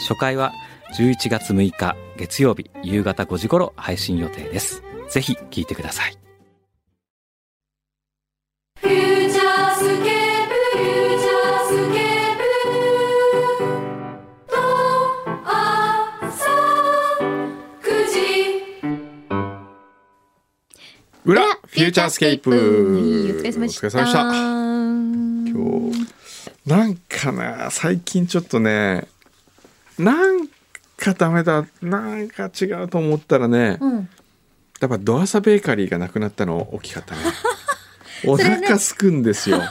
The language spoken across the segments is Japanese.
初回は11月6日月曜日夕方5時頃配信予定です。ぜひ聞いてください。フューチャースケープフューチャースケープと朝9時。裏フューチャースケープ。はいお疲れ様でした。お疲れ様でした。今日なんかな最近ちょっとねなんかダメだなんか違うと思ったらね、うん。やっぱドアサベーカリーがなくなったの大きかったね。お腹すくんですよ。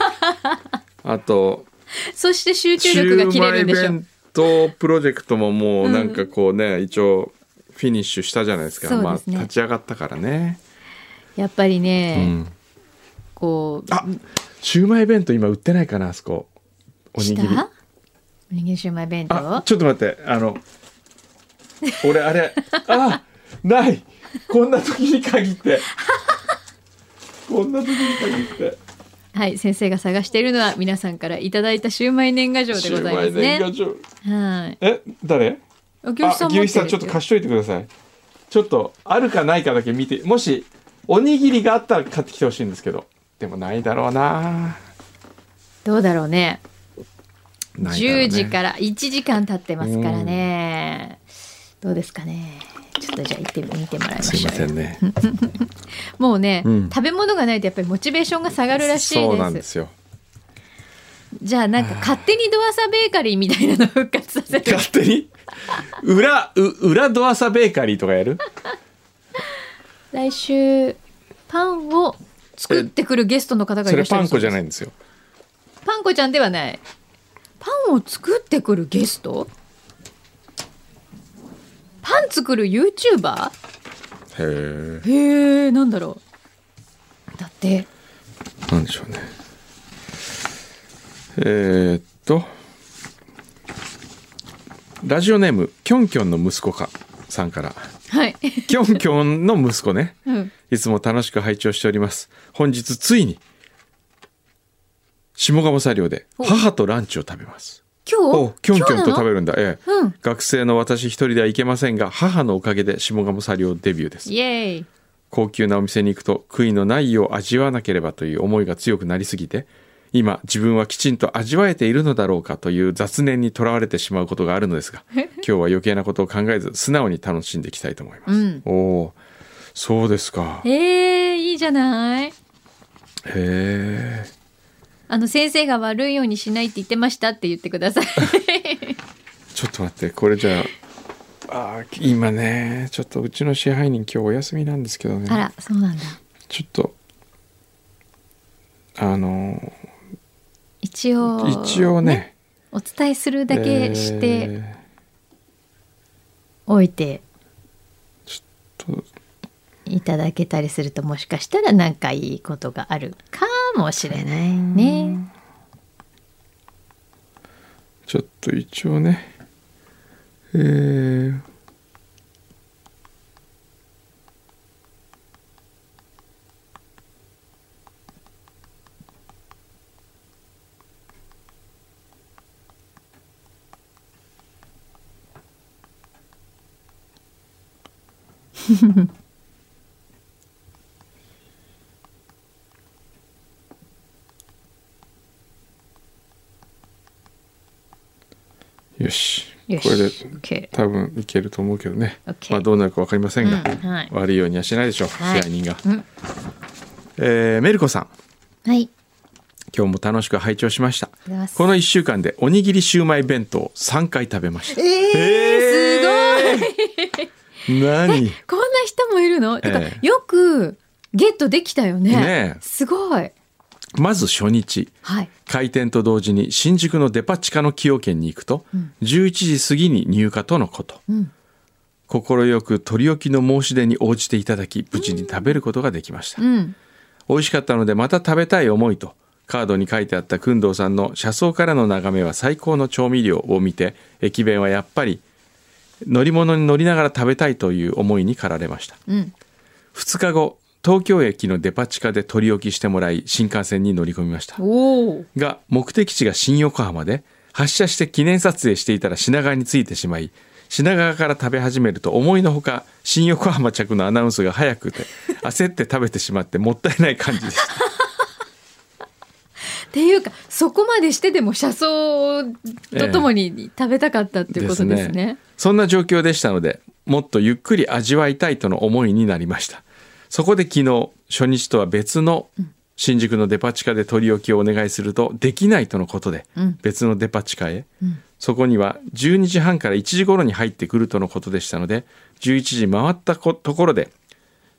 あとそして集中シ力が切れるんでしょ。弁当プロジェクトももうなんかこうね、一応フィニッシュしたじゃないですか。まあそうですね。立ち上がったからね、やっぱりうね、ん、こう、あシューマイ弁当今売ってないかなあそこ。おにぎりしたおにぎりシューマイ弁あ当ちょっと待って。あの俺あれあない。こんな時に限って。こんな時に限って。はい、先生が探しているのは皆さんからいただいたシューマイ年賀状でございますシューマイ年ね。賀状。はい。え誰？お教師さあん牛一さんちょっと貸しといてください。ちょっとあるかないかだけ見てもしおにぎりがあったら買ってきてほしいんですけど。でもないだろうな。どうだろうね。ね。10時から1時間経ってますからね。どうですかね。ちょっとじゃあ行ってみてもらいますしょうよ。いませんね。もうね、うん。食べ物がないとやっぱりモチベーションが下がるらしいそうなんでですすよ。じゃあなんか勝手にドアサベーカリーみたいなの復活させる。勝手に？裏う裏ドアサベーカリーとかやる？来週パンを作ってくるゲストの方がいらっしゃるそれパン粉じゃないいんですよ。パン粉ちゃんではないパンを作ってくるゲスト？パン作る YouTuber? へえへえなんだろう。だって。なんでしょうね。えーっと。ラジオネームキョンキョンの息子かさんから。はい、キョンキョンの息子ね。うん、いつも楽しく拝聴しております。本日ついに下鴨茶寮で母とランチを食べます。今お日キョンキョンと食べるるんだ。ええ、うん。学生の私一人では行けませんが母のおかげで下鴨茶寮デビューです。イエーイ。高級なお店に行くと悔いのないよう味わわなければという思いが強くなりすぎて今自分はきちんと味わえているのだろうかという雑念にとらわれてしまうことがあるのですが今日は余計なことを考えず素直に楽しんでいきたいと思います、うん。おおそうですか。へえー、いいじゃない。えあの先生が悪いようにしないって言ってましたって言ってください。ちょっと待ってこれじゃああー今ねちょっとうちの支配人今日お休みなんですけどね。あらそうなんだ。ちょっとあの一応一応ねお伝えするだけしてえおいて。ーといただけたりするともしかしたらなんかいいことがあるかもしれないね。ちょっと一応ねえー、よし。これで多分いけると思うけどね、まあどうなるか分かりませんが、うんはい。悪いようにはしないでしょう、はい。支配人が、うん。えーメルコさん。はい。今日も楽しく拝聴しました。この1週間でおにぎりシューマイ弁当を3回食べました。えー、すごい。何？こんな人もいるの、てかええよくゲットできたよね。ねえ。すごい。まず初日はい。開店と同時に新宿のデパ地下の崎陽軒に行くと、11時過ぎに入荷とのことうん。快く取り置きの申し出に応じていただき無事に食べることができました、うん。美味しかったのでまた食べたい思いとカードに書いてあった工藤さんの車窓からの眺めは最高の調味料を見て駅弁はやっぱり乗り物に乗りながら食べたいという思いに駆られましたうん。2日後東京駅のデパ地下で取り置きしてもらい新幹線に乗り込みました。が目的地が新横浜で発車して記念撮影していたら品川に着いてしまい品川から食べ始めると思いのほか新横浜着のアナウンスが早くて 焦って食べてしまってもったいない感じでしたっていうかそこまでしてでも車窓とともに食べたかったっていうことですね。そんな状況でしたのでもっとゆっくり味わいたいとの思いになりましたそこで昨日初日とは別の新宿のデパ地下で取り置きをお願いするとできないとのことでうん。別のデパ地下へ、そこには12時半から1時頃に入ってくるとのことでしたので11時回ったこところで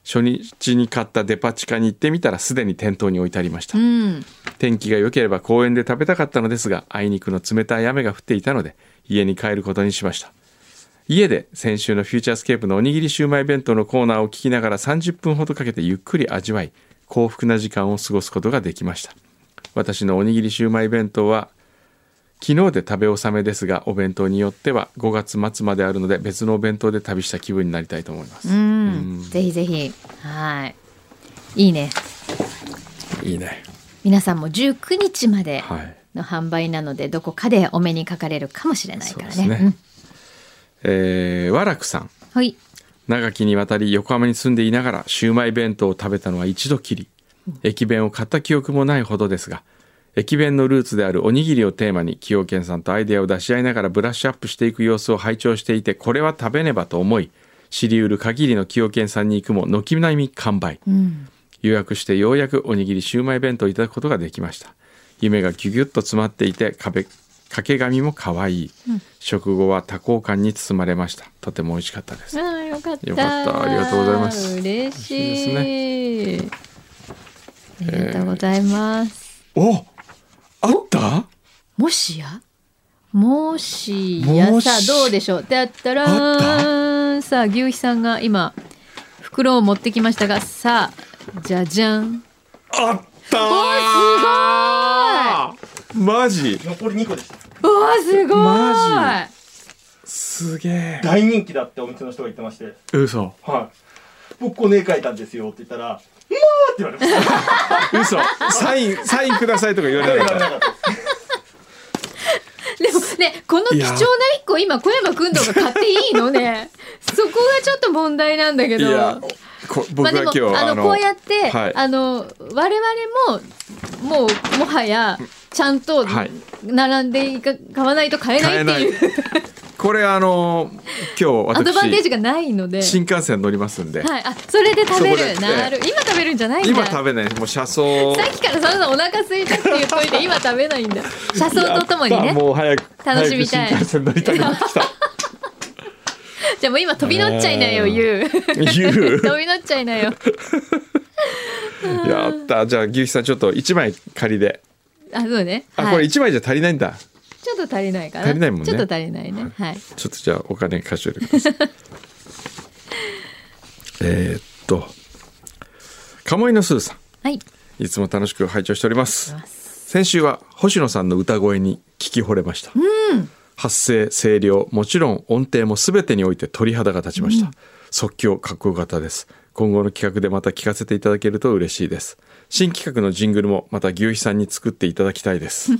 初日に買ったデパ地下に行ってみたらすでに店頭に置いてありました、うん。天気が良ければ公園で食べたかったのですがあいにくの冷たい雨が降っていたので家に帰ることにしました家で先週のフューチャースケープのおにぎりシューマイ弁当のコーナーを聞きながら30分ほどかけてゆっくり味わい幸福な時間を過ごすことができました私のおにぎりシューマイ弁当は昨日で食べ納めですがお弁当によっては5月末まであるので別のお弁当で旅した気分になりたいと思います、うん。ぜひぜひ。はい。いいね。いいね皆さんも19日まではいの販売なのでどこかでお目にかかれるかもしれないからね。えー、和楽さんはい。長きにわたり横浜に住んでいながらシウマイ弁当を食べたのは一度きり駅弁を買った記憶もないほどですが駅弁のルーツであるおにぎりをテーマに崎陽軒さんとアイデアを出し合いながらブラッシュアップしていく様子を拝聴していてこれは食べねばと思い知りうる限りの崎陽軒さんに行くも軒並み完売うん。予約してようやくおにぎりシウマイ弁当をいただくことができました夢がギュギュッと詰まっていて壁掛け紙も可愛い、食後は多幸感に包まれました。とても美味しかったです。ああよかった。よかった。ありがとうございます。嬉しい。嬉しありがとうございます。おあった？もしや？もしや。さあどうでしょう？ってあった？らあさあ牛肥さんが今袋を持ってきましたがさあじゃじゃん。あったーマジ？残り2個でした。うわすごい。マすげえ。大人気だってお店の人が言ってまして。嘘。はい。僕この絵描いたんですよって言ったら「うわ!」って言われました。嘘。サインサインくださいとか言われなかった。でもねこの貴重な一個今小山君とか買っていいのね。そこがちょっと問題なんだけど。いやこ僕まあでもは今日、あのこうやって、はい。あの我々ももうもはやちゃんとはい。並んでいか買わないと買えないっていう。これあの今日アドバンテージ私がないので、新幹線乗りますんで、はい、あそれで食べる。なる。今食べるんじゃないんだ。今食べない。もう車窓。さっきからそんなお腹空いたって言っといて今食べないんだ。車窓とともにね。もう早く楽しみたい。新幹線乗りたくなってきた。じゃあもう今飛び乗っちゃいなよ、えー言う言う飛び乗っちゃいなよ。やった。じゃあ牛肥さんちょっと1枚仮であそうね。あ、はい。これ1枚じゃ足りないんだ。ちょっと足りないかな。足りないもんね。ちょっと足りないね。はい。ちょっとじゃあお金貸しておいてください。えーっと鴨居のすずさん。はい。いつも楽しく拝聴しております。先週は星野さんの歌声に聞き惚れました、発声声量もちろん音程も全てにおいて鳥肌が立ちました、即興かっこよかったです今後の企画でまた聞かせていただけると嬉しいです。新企画のジングルもまた牛肥さんに作っていただきたいです。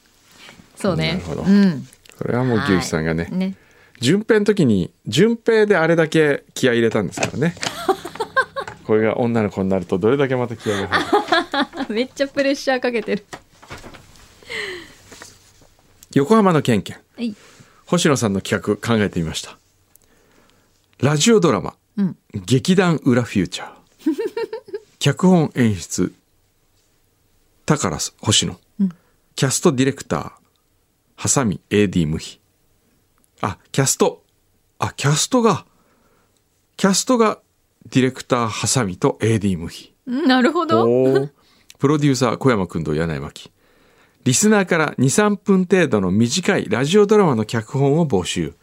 そうね。なるほど。うん。これはもう牛肥さんがね、はい。ね。順平の時に順平であれだけ気合い入れたんですからね。これが女の子になるとどれだけまた気合いが入るあ めっちゃプレッシャーかけてる。横浜のケンケン。はい。星野さんの企画考えてみました。ラジオドラマ、うん。劇団裏フューチャー。脚本演出宝星野、キャストディレクターハサミ AD 無比あキャスト。あキャストが。キャストがディレクターハサミと AD 無比うんなるほど。プロデューサー小山君と柳井真紀リスナーから23分程度の短いラジオドラマの脚本を募集。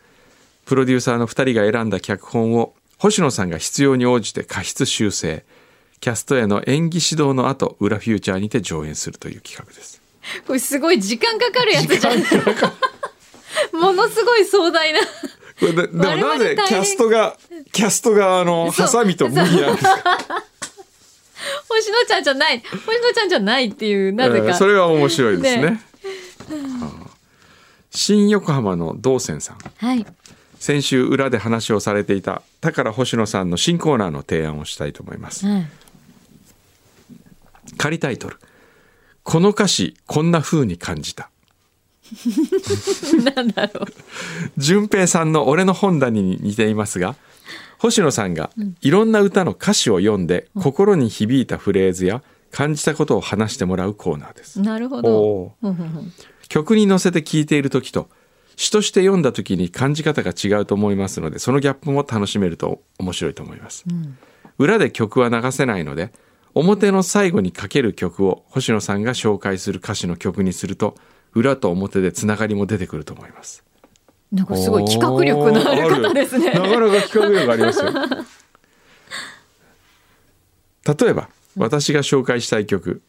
プロデューサーの2人が選んだ脚本を星野さんが必要に応じて過失修正キャストへの演技指導の後裏フューチャーにて上演するという企画です。これすごい時間かかるやつじゃん。ものすごい壮大な。これででもなぜキャストがキャストがあのハサミと麦なんですか？星野ちゃんじゃない。星野ちゃんじゃないっていうなぜか、えーそれは面白いですね。ね。新横浜の道仙さん。はい先週裏で話をされていた高良星野さんの新コーナーの提案をしたいと思います。はい。仮タイトル「この歌詞こんな風に感じた」なんだろう。淳平さんの「俺の本棚」に似ていますが星野さんがいろんな歌の歌詞を読んで心に響いたフレーズや感じたことを話してもらうコーナーです。なるほおど曲に乗せて聴いている時と詩として読んだ時に感じ方が違うと思いますのでそのギャップも楽しめると面白いと思います、裏で曲は流せないので表の最後にかける曲を星野さんが紹介する歌詞の曲にすると裏と表でつながりも出てくると思います。なんかすごい企画力のある方ですね。なかなか企画力ありますよ。例えば、私が紹介したい曲、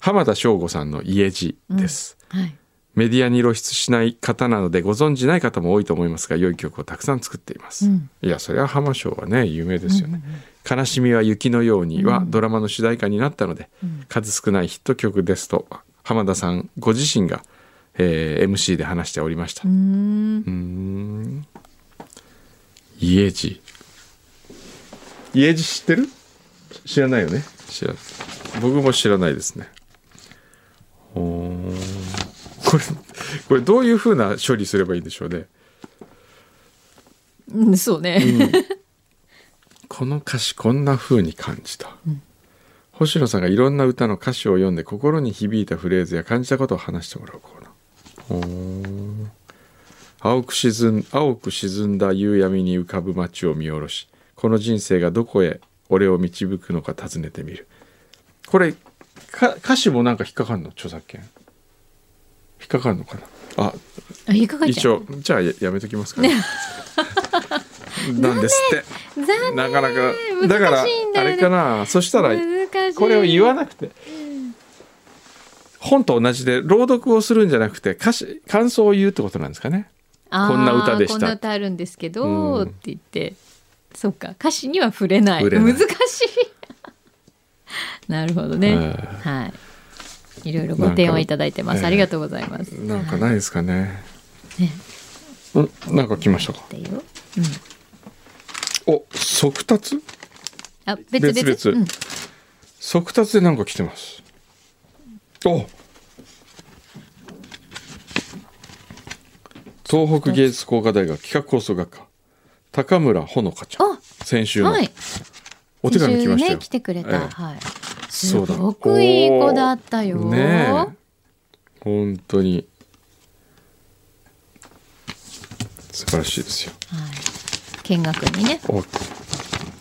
浜田省吾さんの「家路」です、はいメディアに露出しない方なのでご存じない方も多いと思いますが良い曲をたくさん作っています、うん。いやそれは浜省はね有名ですよね、悲しみは雪のようにはドラマの主題歌になったので、数少ないヒット曲ですと浜田さんご自身が、えー MC で話しておりました。うーん。うーん。家路家路知ってる？知らないよね。知らない。僕も知らないですね。ほー。んこれ これどういうふうな処理すればいいんでしょうね？うんそうね、この歌詞こんな風に感じた、星野さんがいろんな歌の歌詞を読んで心に響いたフレーズや感じたことを話してもらうコーナー。青く沈ん青く沈んだ夕闇に浮かぶ街を見下ろしこの人生がどこへ俺を導くのか尋ねてみる。これか歌詞もなんか引っかかんの？著作権引っかかんのかな？ああ引っかかっち一ゃう？応じゃあややめときますかね。なんですって。残念。なかなか難だからしいんだよね。あれかな。そしたらこれを言わなくて。本と同じで朗読をするんじゃなくて歌詞感想を言うってことなんですかね。こんな歌でした。こんな歌あるんですけど、うん。って言って。そっか。歌詞には触れない。触れない。難しい。なるほどね、えはいいろいろご提案をいただいてます、ありがとうございます。なんかないですかね。ねうんなんか来ましたか？だよお速達？あ別々？別々。うん。速達でなんか来てます。お東北芸術工科大学企画構想学科高村ほのかちゃんあ先週の。はい。お手紙来ましたよ。ね来てくれた、ええ。はいすごくいい子だったよ。ねえ。本当に。素晴らしいですよ。はい、見学にね。お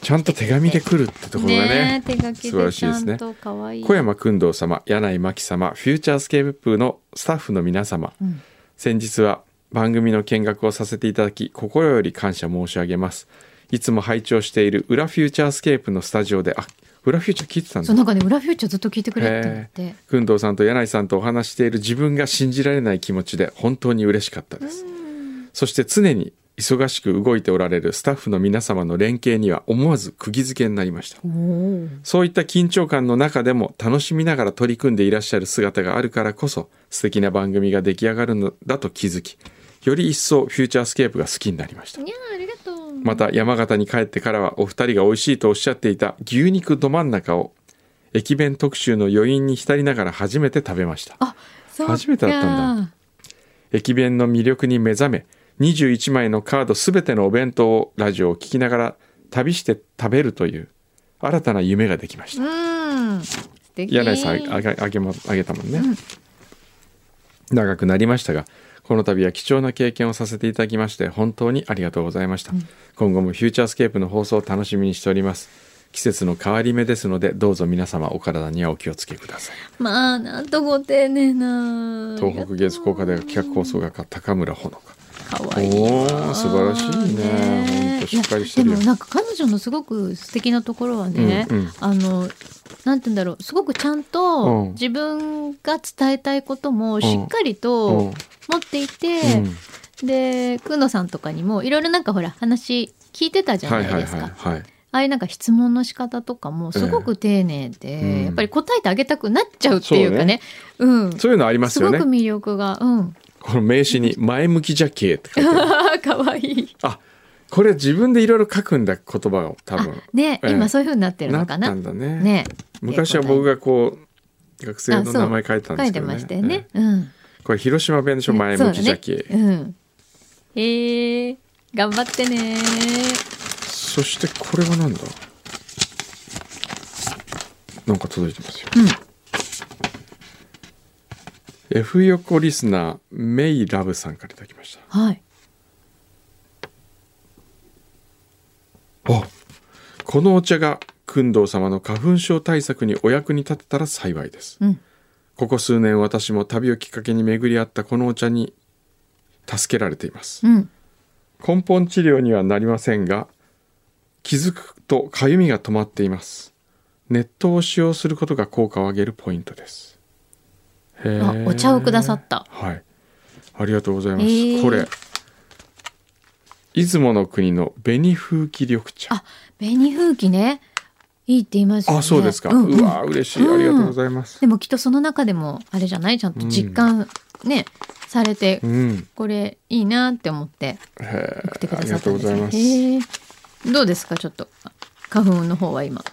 ちゃんと手紙で来るってところがね。え手書き素晴らしいですね。小山君堂様柳井真紀様フューチャースケーププーのスタッフの皆様、ん。先日は番組の見学をさせていただき心より感謝申し上げます。いつも拝聴している裏フューチャースケープのスタジオであ裏フューチャー聞いてたんだ。そうなんかね裏フューチャーずっと聞いてくれてへて工藤さんと柳井さんとお話している自分が信じられない気持ちで本当に嬉しかったです。そして常に忙しく動いておられるスタッフの皆様の連携には思わず釘付けになりました。そういった緊張感の中でも楽しみながら取り組んでいらっしゃる姿があるからこそ素敵な番組が出来上がるのだと気づきより一層フューチャースケープが好きになりましたまた山形に帰ってからはお二人が美味しいとおっしゃっていた牛肉ど真ん中を駅弁特集の余韻に浸りながら初めて食べました。あそうか。初めてだったんだ。駅弁の魅力に目覚め21枚のカードすべてのお弁当をラジオを聞きながら旅して食べるという新たな夢ができました。柳井さんあげあげまあげたもんね、長くなりましたがこの度は貴重な経験をさせていただきまして本当にありがとうございました、今後もフューチャースケープの放送を楽しみにしております。季節の変わり目ですのでどうぞ皆様お体にはお気をつけください。まあなんとご丁寧な。東北芸術工科大学企画放送学科高村ほのかかわいいおー素晴らしいね。ほんとしっかりしてるでもなんか彼女のすごく素敵なところはね、うんうん。あのなんて言うんだろう。すごくちゃんうとん。自分が伝えたいこともしっかりうん。と持っていて、うん。でくのさんとかにもいろいろなんかほら話聞いてたじゃははいないいですか。はいはいああいうなんか質問の仕方とかもすごく丁寧で、うん。やっぱり答えてあげたくなっちゃうっていうかね。うん。そういうのありますよね。すごく魅力が、うん。この名刺に 前向きじゃけって書いてある。かわいい。あこれ自分でいろいろ書くんだ言葉を多分。ね、ええ。今そういう風になってるのかな？んだね。ね。昔は僕がこう学生の名前書いてたん書いてですけどね。ましたよね。えうん。えこれ広島弁でしょ前向きじゃけ、そうん。え。ー、頑張ってね。そしてこれはなんだ？なんか届いてますよ、F 横リスナーメイラブさんからいただきました。はい。あこのお茶が工藤様の花粉症対策にお役に立てたら幸いです、うん。ここ数年私も旅をきっかけに巡り合ったこのお茶に助けられています。うん。根本治療にはなりませんが気づくとかゆみが止まっています。熱湯を使用することが効果を上げるポイントですお茶をくださった。はい。ありがとうございます、これ出雲の国の紅風紀緑茶。あ、紅風紀ね。いいって言いますよね。あそうですか、んうわ嬉しい。ありがとうございます。でもきっとその中でもあれじゃない？ちゃんと実感ね、されてうん、これいいなって思ってへ送ってくださったんですね。うございます。どうですか？ちょっと花粉の方は今。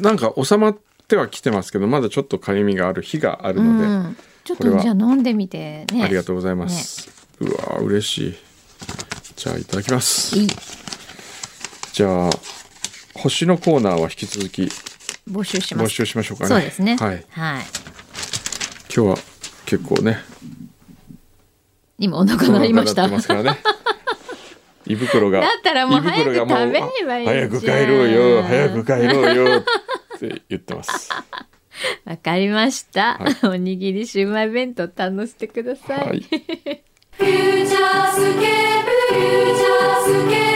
なんか収まってはきてますけどまだちょっとかゆみがある日があるので、うん、ちょっとじゃあ飲んでみてね。ありがとうございます、うわ嬉しい。じゃあいただきます。じゃあ星のコーナーは引き続き募集します。募集しましょうかね。そうですね。はい。はい。今日は結構ね今お腹鳴りました。ますからね。胃袋がだったらもう早く食べればいいじゃん。早く帰ろうよ早く帰ろうよって言ってます わかりました。はいおにぎりシウマイ弁当堪能してください。はい フューチャースケープフューチャースケープ